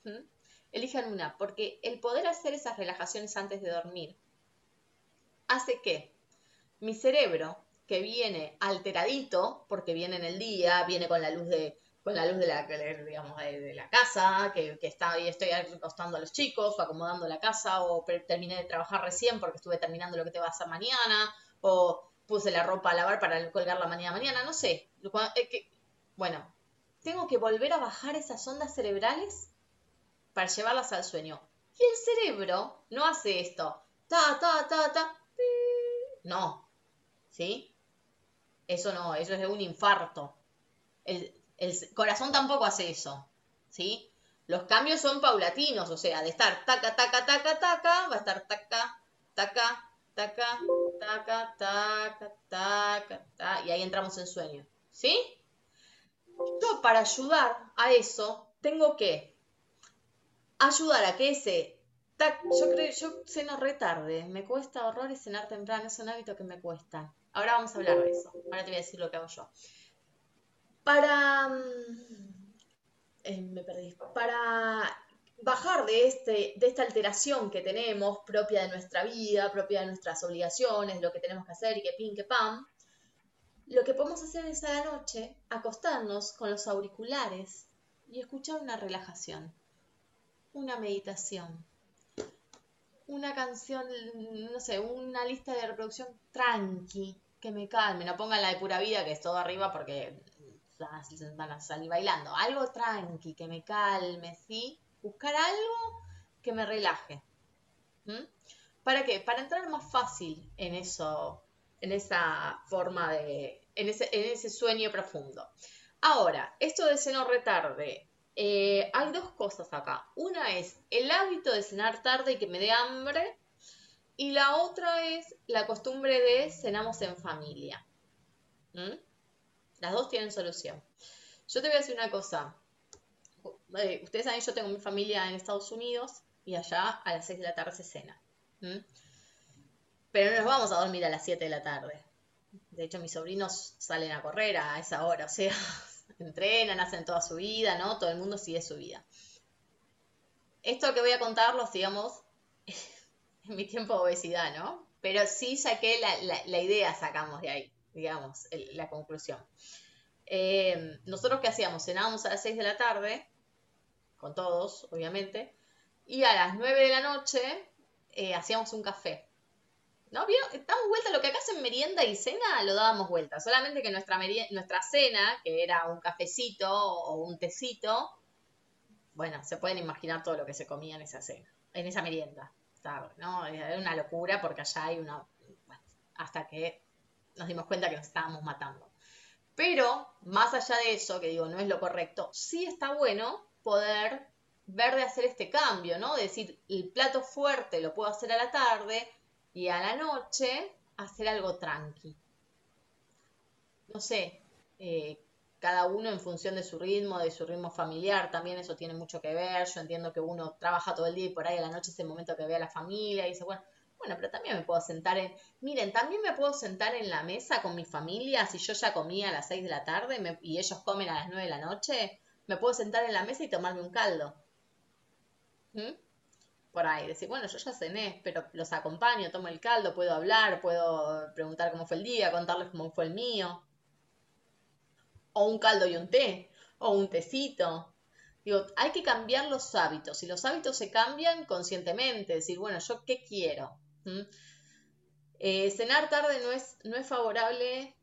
¿Mm? Elijan una, porque el poder hacer esas relajaciones antes de dormir hace que mi cerebro, que viene alteradito, porque viene en el día, viene con la luz de, con la luz de la, digamos, de, la casa, que, está ahí, estoy acostando a los chicos, o acomodando la casa, o terminé de trabajar recién porque estuve terminando lo que te va a hacer mañana, o puse la ropa a lavar para colgarla mañana mañana, no sé. Bueno, tengo que volver a bajar esas ondas cerebrales para llevarlas al sueño. Y el cerebro no hace esto. Ta, ta, ta, ta. No. ¿Sí? Eso no, eso es un infarto. El, corazón tampoco hace eso. ¿Sí? Los cambios son paulatinos, o sea, de estar taca, taca, taca, taca, va a estar taca, taca, taca, taca, taca, taca, taca, y ahí entramos en sueño. ¿Sí? Yo para ayudar a eso tengo que ayudar a que ese yo creo, yo ceno re tarde, me cuesta horrores cenar temprano, es un hábito que me cuesta. Ahora vamos a hablar de eso, ahora te voy a decir lo que hago yo. Para... Mm, eh, me perdí. Para bajar de, este, de esta alteración que tenemos propia de nuestra vida, propia de nuestras obligaciones, lo que tenemos que hacer y que pin, que pam, lo que podemos hacer es a la noche acostarnos con los auriculares y escuchar una relajación, una meditación, una canción, no sé, una lista de reproducción tranqui, que me calme, no pongan la de pura vida que es todo arriba porque van a salir bailando, algo tranqui, que me calme, ¿sí? buscar algo que me relaje. ¿Para qué? Para entrar más fácil en eso, en esa forma de, en ese, sueño profundo. Ahora, esto de cenar retarde, eh, hay dos cosas acá. Una es el hábito de cenar tarde y que me dé hambre. Y la otra es la costumbre de cenamos en familia. Las dos tienen solución. Yo te voy a decir una cosa. Eh, ustedes saben, yo tengo mi familia en Estados Unidos y allá a las 6 de la tarde se cena. Pero no nos vamos a dormir a las 7 de la tarde. De hecho, mis sobrinos salen a correr a esa hora, o sea, entrenan, hacen toda su vida, ¿no? Todo el mundo sigue su vida. Esto que voy a contar lo hacíamos (laughs) en mi tiempo de obesidad, ¿no? Pero sí saqué la, idea, sacamos de ahí, digamos, la conclusión. Eh, nosotros qué hacíamos? Cenábamos a las 6 de la tarde, con todos, obviamente, y a las 9 de la noche eh, hacíamos un café. ¿No? Damos vuelta, lo que acá en merienda y cena lo dábamos vuelta, solamente que nuestra, nuestra cena, que era un cafecito o un tecito, bueno, se pueden imaginar todo lo que se comía en esa cena, en esa merienda, ¿no? Era una locura porque allá hay una... hasta que nos dimos cuenta que nos estábamos matando. Pero, más allá de eso, que digo, no es lo correcto, sí está bueno poder ver de hacer este cambio, ¿no? De decir, el plato fuerte lo puedo hacer a la tarde y a la noche hacer algo tranqui. No sé, eh, cada uno en función de su ritmo, de su ritmo familiar, también eso tiene mucho que ver. Yo entiendo que uno trabaja todo el día y por ahí a la noche es el momento que ve a la familia y dice, bueno, bueno, pero también me puedo sentar en, miren, también me puedo sentar en la mesa con mi familia si yo ya comí a las 6 de la tarde y ellos comen a las 9 de la noche, me puedo sentar en la mesa y tomarme un caldo. ¿Mm? Por ahí, decir, bueno, yo ya cené, pero los acompaño, tomo el caldo, puedo hablar, puedo preguntar cómo fue el día, contarles cómo fue el mío. O un caldo y un té, o un tecito. Digo, hay que cambiar los hábitos y los hábitos se cambian conscientemente, decir, bueno, yo qué quiero. Eh, cenar tarde no es, no es favorable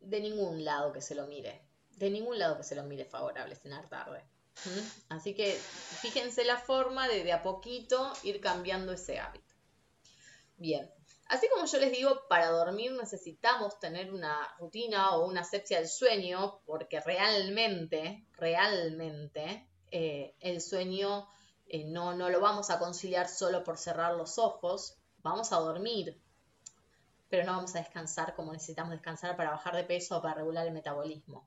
de ningún lado que se lo mire de ningún lado que se lo mire favorable cenar tarde. Así que fíjense la forma de a poquito ir cambiando ese hábito. Bien, así como yo les digo, para dormir necesitamos tener una rutina o una asepsia del sueño, porque realmente, realmente, eh, el sueño eh, no, no lo vamos a conciliar solo por cerrar los ojos, vamos a dormir, pero no vamos a descansar como necesitamos descansar para bajar de peso o para regular el metabolismo.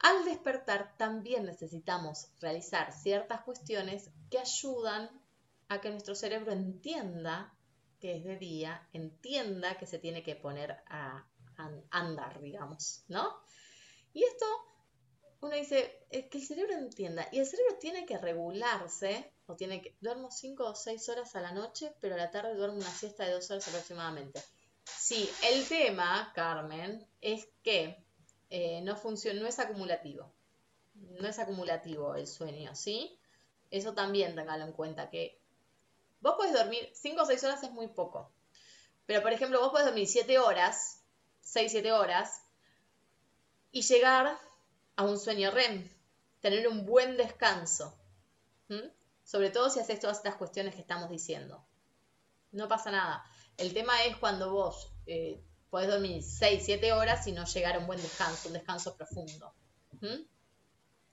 Al despertar también necesitamos realizar ciertas cuestiones que ayudan a que nuestro cerebro entienda que es de día, entienda que se tiene que poner a, andar, digamos, ¿no? Y esto uno dice, es que el cerebro entienda, y el cerebro tiene que regularse, o tiene que, duermo 5 o 6 horas a la noche, pero a la tarde duermo una siesta de 2 horas aproximadamente. Sí, el tema, Carmen, es que eh, no funciona, no es acumulativo. No es acumulativo el sueño, ¿sí? Eso también tenganlo en cuenta, que vos podés dormir 5 o 6 horas es muy poco. Pero, por ejemplo, vos podés dormir 7 horas, 6, 7 horas, y llegar a un sueño REM, tener un buen descanso. Sobre todo si haces todas estas cuestiones que estamos diciendo. No pasa nada. El tema es cuando vos eh, podés dormir 6, 7 horas y no llegar a un buen descanso, un descanso profundo.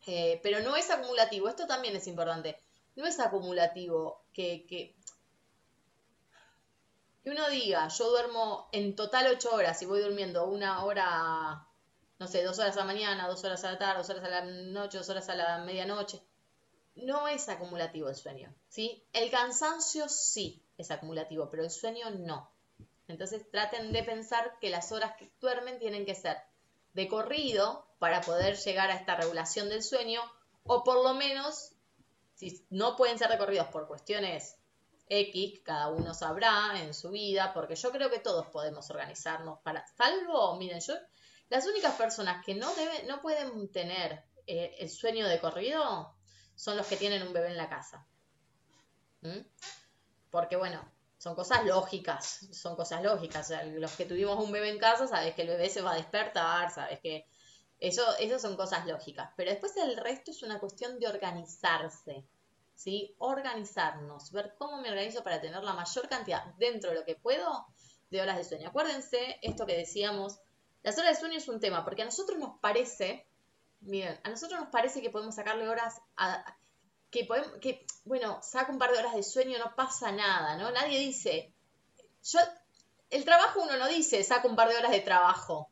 Eh, pero no es acumulativo, esto también es importante. No es acumulativo que, que, que uno diga, yo duermo en total 8 horas y voy durmiendo una hora no sé, dos horas a la mañana, dos horas a la tarde, dos horas a la noche, dos horas a la medianoche. No es acumulativo el sueño, ¿sí? El cansancio sí es acumulativo, pero el sueño no. Entonces traten de pensar que las horas que duermen tienen que ser de corrido para poder llegar a esta regulación del sueño, o por lo menos, si no pueden ser recorridos por cuestiones X, cada uno sabrá en su vida, porque yo creo que todos podemos organizarnos para, salvo, miren, yo las únicas personas que no, deben, no pueden tener eh, el sueño de corrido son los que tienen un bebé en la casa. ¿Mm? Porque bueno, son cosas lógicas, son cosas lógicas. los que tuvimos un bebé en casa, sabes que el bebé se va a despertar, sabes que eso, eso son cosas lógicas. Pero después el resto es una cuestión de organizarse. ¿sí? Organizarnos, ver cómo me organizo para tener la mayor cantidad dentro de lo que puedo de horas de sueño. Acuérdense esto que decíamos las horas de sueño es un tema, porque a nosotros nos parece, miren, a nosotros nos parece que podemos sacarle horas a, que podemos, que, bueno, saca un par de horas de sueño, no pasa nada, ¿no? Nadie dice, yo, el trabajo uno no dice, saca un par de horas de trabajo,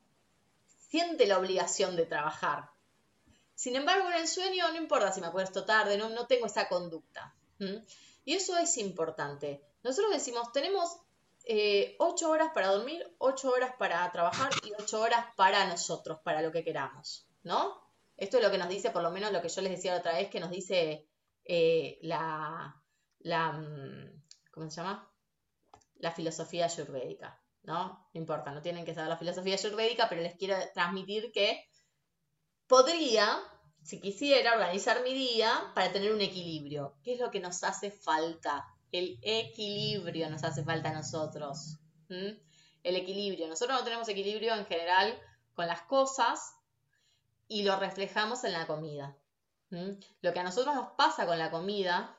siente la obligación de trabajar. Sin embargo, en el sueño no importa si me acuesto tarde, no, no tengo esa conducta. Y eso es importante. Nosotros decimos, tenemos eh, ocho horas para dormir, ocho horas para trabajar y ocho horas para nosotros, para lo que queramos, ¿no? Esto es lo que nos dice, por lo menos lo que yo les decía la otra vez, que nos dice eh, la, la, mm, ¿cómo se llama? La filosofía ayurvédica, ¿no? No importa, no tienen que saber la filosofía ayurvédica, pero les quiero transmitir que podría, si quisiera, organizar mi día para tener un equilibrio. ¿Qué es lo que nos hace falta? El equilibrio nos hace falta a nosotros. El equilibrio. Nosotros no tenemos equilibrio en general con las cosas y lo reflejamos en la comida. Lo que a nosotros nos pasa con la comida,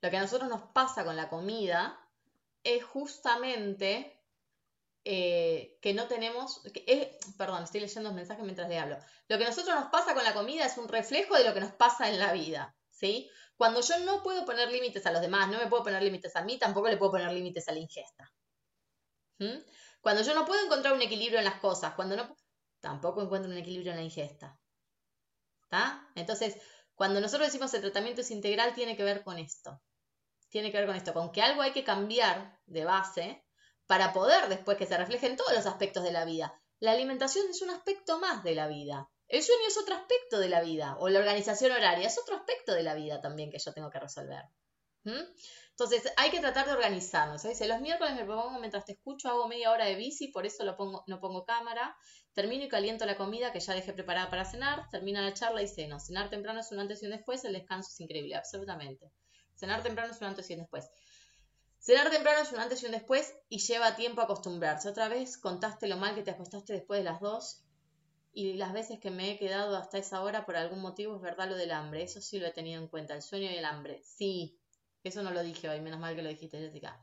lo que a nosotros nos pasa con la comida es justamente eh, que no tenemos, perdón, estoy leyendo los mensajes mientras le hablo. Lo que a nosotros nos pasa con la comida es un reflejo de lo que nos pasa en la vida, ¿sí? Cuando yo no puedo poner límites a los demás, no me puedo poner límites a mí, tampoco le puedo poner límites a la ingesta. Cuando yo no puedo encontrar un equilibrio en las cosas, cuando no, tampoco encuentro un equilibrio en la ingesta. Entonces, cuando nosotros decimos el tratamiento es integral, tiene que ver con esto. Tiene que ver con esto, con que algo hay que cambiar de base para poder después que se refleje en todos los aspectos de la vida. La alimentación es un aspecto más de la vida. El sueño es otro aspecto de la vida, o la organización horaria es otro aspecto de la vida también que yo tengo que resolver. Entonces, hay que tratar de organizarnos. Dice, los miércoles me pongo mientras te escucho, hago media hora de bici, por eso no pongo cámara. Termino y caliento la comida que ya dejé preparada para cenar. Termina la charla y ceno. Cenar temprano es un antes y un después, el descanso es increíble, absolutamente. Cenar temprano es un antes y un después. Cenar temprano es un antes y un después y lleva tiempo acostumbrarse. Otra vez contaste lo mal que te acostaste después de las dos y las veces que me he quedado hasta esa hora por algún motivo es verdad lo del hambre. Eso sí lo he tenido en cuenta, el sueño y el hambre. Sí, eso no lo dije hoy, menos mal que lo dijiste, Jessica.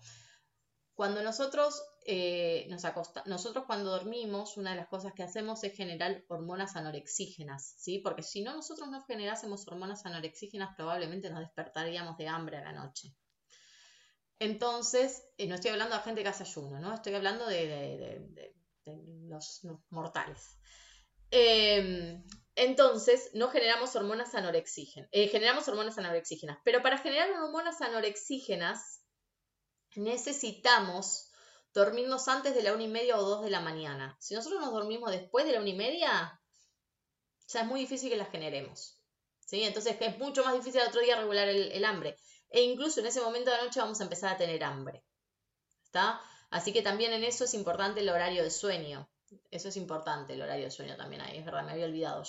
Cuando nosotros eh, nos nosotros cuando dormimos, una de las cosas que hacemos es generar hormonas anorexígenas, ¿sí? Porque si no nosotros no generásemos hormonas anorexígenas, probablemente nos despertaríamos de hambre a la noche. Entonces, eh, no estoy hablando de gente que hace ayuno, ¿no? Estoy hablando de los mortales. Em, entonces, no generamos hormonas anorexígenas. Eh, generamos hormonas anorexígenas. Pero para generar hormonas anorexígenas, necesitamos dormirnos antes de la una y media o dos de la mañana. Si nosotros nos dormimos después de la una y media, ya es muy difícil que las generemos. ¿sí? Entonces es mucho más difícil el otro día regular el, hambre. E incluso en ese momento de la noche vamos a empezar a tener hambre. ¿Está? Así que también en eso es importante el horario de sueño. Eso es importante, el horario de sueño también ahí, es verdad, me había olvidado.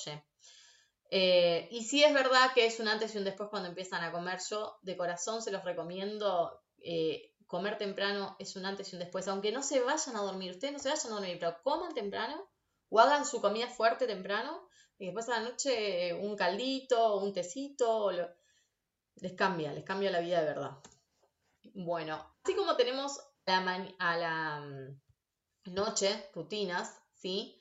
Eh, y sí es verdad que es un antes y un después cuando empiezan a comer. Yo de corazón se los recomiendo. Eh, comer temprano es un antes y un después. Aunque no se vayan a dormir, ustedes no se vayan a dormir, pero coman temprano o hagan su comida fuerte temprano y después a la noche un caldito, un tecito. Les cambia, les cambia la vida de verdad. Bueno, así como tenemos a la, mm, noche rutinas, ¿sí?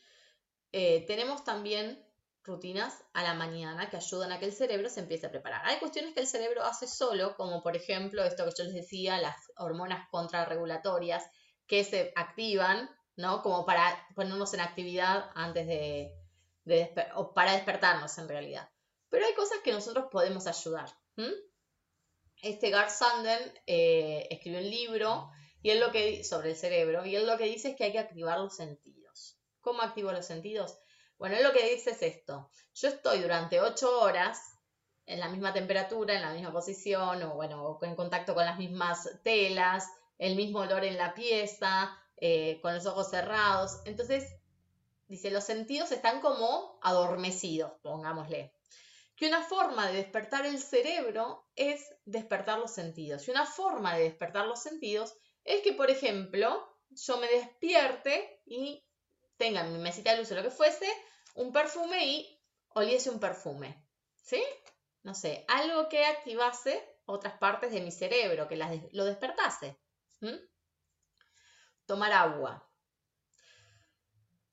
Eh, tenemos también rutinas a la mañana que ayudan a que el cerebro se empiece a preparar. Hay cuestiones que el cerebro hace solo, como por ejemplo esto que yo les decía, las hormonas contrarregulatorias que se activan, ¿no? Como para ponernos en actividad antes de, o para despertarnos en realidad. Pero hay cosas que nosotros podemos ayudar. Este Gar Sanden eh, escribió un libro y él lo que sobre el cerebro y él lo que dice es que hay que activar los sentidos. ¿Cómo activo los sentidos? Bueno, él lo que dice es esto. Yo estoy durante ocho horas en la misma temperatura, en la misma posición, o bueno, en contacto con las mismas telas, el mismo olor en la pieza, eh, con los ojos cerrados. Entonces, dice, los sentidos están como adormecidos, pongámosle. Que una forma de despertar el cerebro es despertar los sentidos. Y una forma de despertar los sentidos es que, por ejemplo, yo me despierte y tenga mi mesita de luz o lo que fuese, un perfume y oliese un perfume. ¿Sí? No sé, algo que activase otras partes de mi cerebro, que lo despertase. Tomar agua.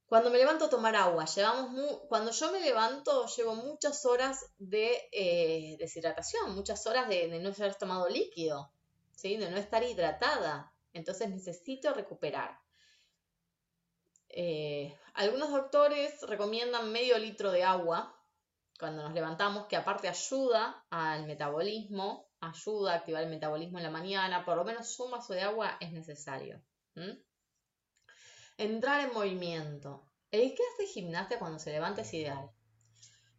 Cuando me levanto a tomar agua, llevamos cuando yo me levanto, llevo muchas horas de eh, deshidratación, muchas horas de, no haber tomado líquido, ¿sí? de no estar hidratada. Entonces necesito recuperar. Eh, algunos doctores recomiendan medio litro de agua cuando nos levantamos, que aparte ayuda al metabolismo, ayuda a activar el metabolismo en la mañana, por lo menos un vaso de agua es necesario. Entrar en movimiento. El que hace gimnasia cuando se levanta es ideal.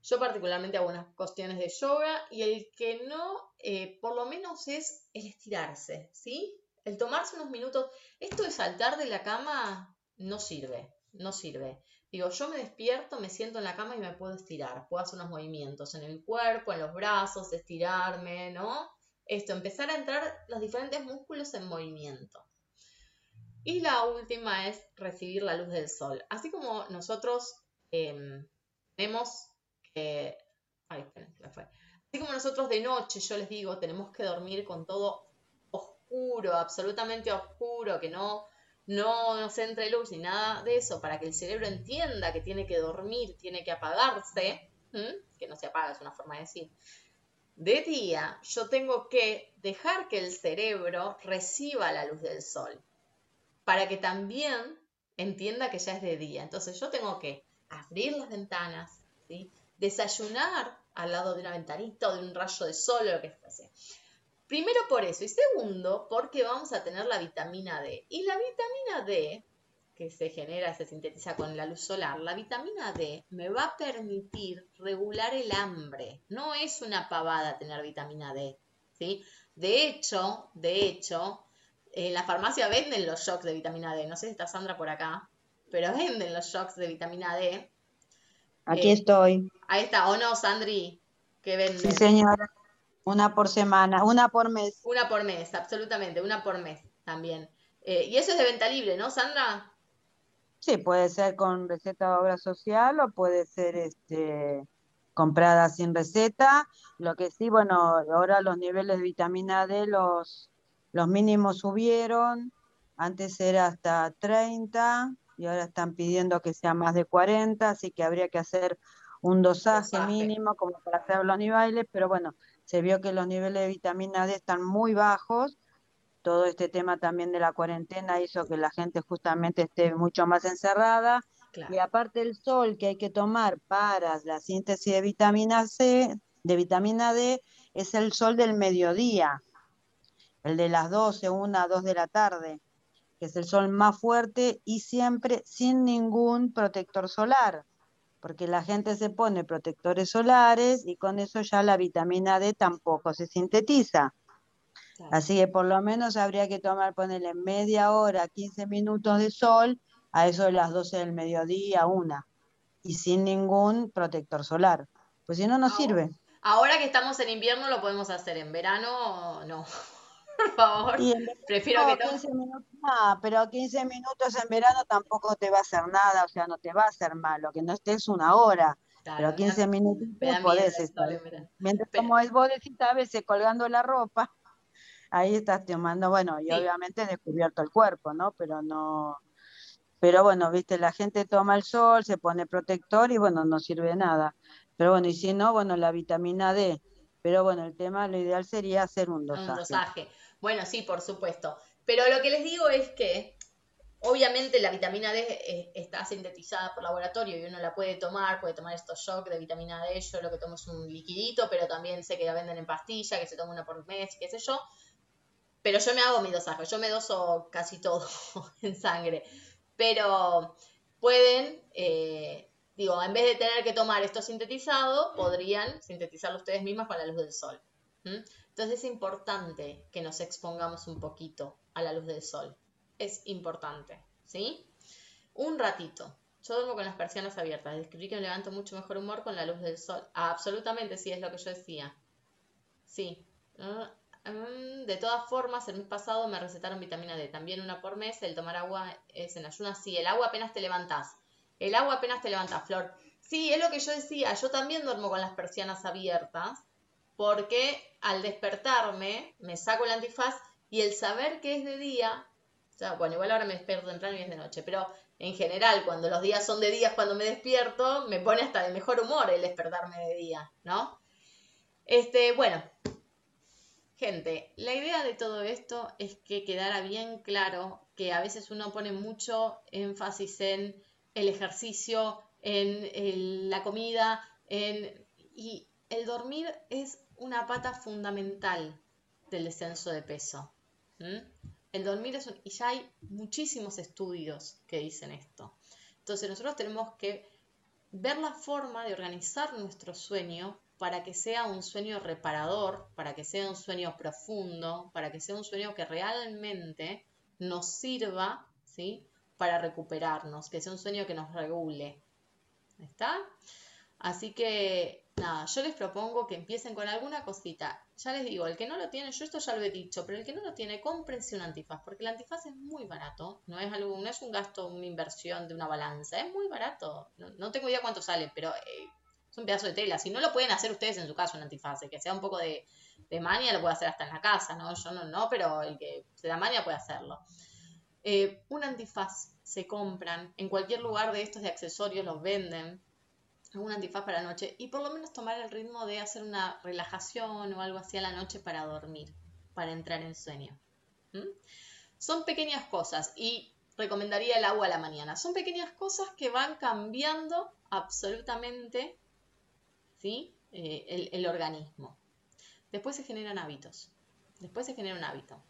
Yo particularmente hago unas cuestiones de yoga y el que no, eh, por lo menos es el estirarse, ¿sí? El tomarse unos minutos. Esto de saltar de la cama no sirve, no sirve. Digo, yo me despierto, me siento en la cama y me puedo estirar, puedo hacer unos movimientos en el cuerpo, en los brazos, estirarme, ¿no? Esto, empezar a entrar los diferentes músculos en movimiento. Y la última es recibir la luz del sol. Así como nosotros eh, vemos que... Ay, fue. Así como nosotros de noche, yo les digo, tenemos que dormir con todo oscuro, absolutamente oscuro, que no no nos entre luz ni nada de eso para que el cerebro entienda que tiene que dormir, tiene que apagarse, que no se apaga, es una forma de decir. De día, yo tengo que dejar que el cerebro reciba la luz del sol para que también entienda que ya es de día. Entonces yo tengo que abrir las ventanas, desayunar al lado de una ventanita o de un rayo de sol o lo que fuese. Primero por eso y segundo porque vamos a tener la vitamina D. Y la vitamina D, que se genera, se sintetiza con la luz solar, la vitamina D me va a permitir regular el hambre. No es una pavada tener vitamina D, ¿sí? De hecho, de hecho, en la farmacia venden los shocks de vitamina D. No sé si está Sandra por acá, pero venden los shocks de vitamina D. Aquí eh, estoy. Ahí está, ¿o no, Sandri? Que venden. Sí, señora. Una por semana, una por mes. Una por mes, absolutamente, una por mes también. Eh, y eso es de venta libre, ¿no, Sandra? Sí, puede ser con receta de obra social o puede ser este comprada sin receta. Lo que sí, bueno, ahora los niveles de vitamina D, los, los mínimos subieron. Antes era hasta 30 y ahora están pidiendo que sea más de 40, así que habría que hacer un dosaje, mínimo como para hacer los niveles, pero bueno, se vio que los niveles de vitamina D están muy bajos. Todo este tema también de la cuarentena hizo que la gente justamente esté mucho más encerrada. Y aparte el sol que hay que tomar para la síntesis de vitamina C, de vitamina D, es el sol del mediodía, el de las 12, 1, 2 de la tarde, que es el sol más fuerte y siempre sin ningún protector solar. Porque la gente se pone protectores solares y con eso ya la vitamina D tampoco se sintetiza. Así que por lo menos habría que tomar, ponerle media hora, 15 minutos de sol, a eso de las 12 del mediodía, una, y sin ningún protector solar. Pues si no, no sirve. Ahora que estamos en invierno lo podemos hacer, en verano no. (laughs) Por favor, prefiero que 15 minutos, no, pero 15 minutos en verano tampoco te va a hacer nada, o sea, no te va a hacer malo, que no estés una hora, pero 15 minutos podés estar. Mientras como es vos decís a veces colgando la ropa, ahí estás tomando, bueno, y obviamente descubierto el cuerpo, ¿no? Pero no, pero bueno, viste, la gente toma el sol, se pone protector y bueno, no sirve de nada. Pero bueno, y si no, bueno, la vitamina D. Pero bueno, el tema, lo ideal sería hacer un dosaje. Un dosaje. Bueno, sí, por supuesto. Pero lo que les digo es que Obviamente la vitamina D está sintetizada por laboratorio y uno la puede tomar, puede tomar estos shocks de vitamina D, yo lo que tomo es un liquidito, pero también sé que la venden en pastilla, que se toma una por mes, qué sé yo. Pero yo me hago mi dosaje, yo me doso casi todo (laughs) en sangre. Pero pueden, eh, digo, en vez de tener que tomar esto sintetizado, podrían sintetizarlo ustedes mismas con la luz del sol. Entonces es importante que nos expongamos un poquito a la luz del sol. Es importante, ¿sí? Un ratito. Yo duermo con las persianas abiertas. Descubrí que me levanto mucho mejor humor con la luz del sol. absolutamente, sí, es lo que yo decía. Sí. Mm, de todas formas, el mes pasado me recetaron vitamina D, también una por mes. El tomar agua es en ayunas. Sí, el agua apenas te levantás. El agua apenas te levantás, Flor. Sí, es lo que yo decía. Yo también duermo con las persianas abiertas porque al despertarme me saco el antifaz y el saber que es de día, o sea, bueno, igual ahora me despierto temprano y es de noche, pero en general cuando los días son de días cuando me despierto, me pone hasta de mejor humor el despertarme de día, ¿no? Este, bueno, gente, la idea de todo esto es que quedara bien claro que a veces uno pone mucho énfasis en el ejercicio, en la comida, en, y el dormir es una pata fundamental del descenso de peso. El dormir es un... Y ya hay muchísimos estudios que dicen esto. Entonces nosotros tenemos que ver la forma de organizar nuestro sueño para que sea un sueño reparador, para que sea un sueño profundo, para que sea un sueño que realmente nos sirva, ¿sí? Para recuperarnos, que sea un sueño que nos regule. ¿Está? Así que nada, yo les propongo que empiecen con alguna cosita. Ya les digo, el que no lo tiene, yo esto ya lo he dicho, pero el que no lo tiene, cómprense un antifaz, porque el antifaz es muy barato, no es algo, no es un gasto, una inversión de una balanza, es muy barato. No, tengo idea cuánto sale, pero eh, es un pedazo de tela. Si no lo pueden hacer ustedes en su casa, un antifaz, que sea un poco de, de mania, lo puede hacer hasta en la casa, ¿no? Yo no, no, pero el que se da mania puede hacerlo. Eh, un antifaz se compran en cualquier lugar de estos de accesorios, los venden un antifaz para la noche y por lo menos tomar el ritmo de hacer una relajación o algo así a la noche para dormir, para entrar en sueño. Son pequeñas cosas y recomendaría el agua a la mañana. Son pequeñas cosas que van cambiando absolutamente ¿sí? Eh, el, el organismo. Después se generan hábitos. Después se genera un hábito.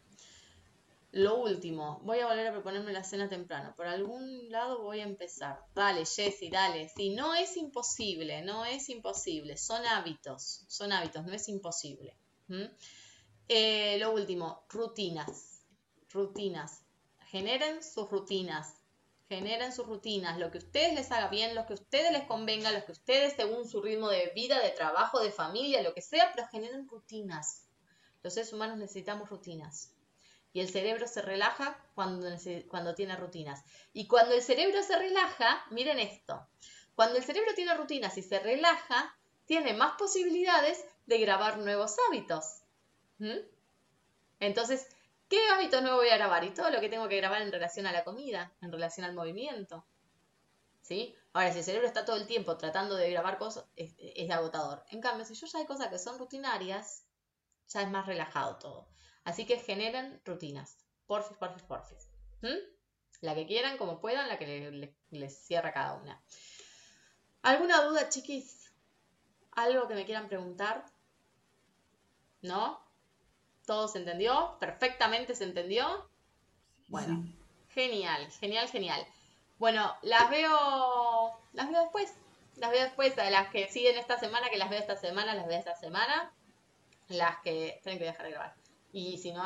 Lo último, voy a volver a proponerme la cena temprano. Por algún lado voy a empezar. Dale, Jessy, dale. Sí, no es imposible, no es imposible. Son hábitos, son hábitos, no es imposible. Eh, lo último, rutinas. Rutinas. Generen sus rutinas. Generen sus rutinas. Lo que ustedes les haga bien, lo que a ustedes les convenga, lo que ustedes según su ritmo de vida, de trabajo, de familia, lo que sea, pero generen rutinas. Los seres humanos necesitamos rutinas y el cerebro se relaja cuando, cuando tiene rutinas. Y cuando el cerebro se relaja, miren esto, cuando el cerebro tiene rutinas y se relaja, tiene más posibilidades de grabar nuevos hábitos. ¿Mm? Entonces, ¿qué hábitos nuevos voy a grabar? Y todo lo que tengo que grabar en relación a la comida, en relación al movimiento. ¿Sí? Ahora, si el cerebro está todo el tiempo tratando de grabar cosas, es agotador. En cambio, si yo ya hay cosas que son rutinarias, ya es más relajado todo. Así que generen rutinas. Porfis, porfis, porfis. ¿Mm? La que quieran, como puedan, la que les cierra cada una. ¿Alguna duda, chiquis? ¿Algo que me quieran preguntar? ¿No? ¿Todo se entendió? ¿Perfectamente se entendió? Bueno, genial, genial, genial. Bueno, las veo, las veo después. las veo después, a las que siguen esta semana, que las veo esta semana, las veo esta semana. Las que tienen que dejar de grabar. Y si no,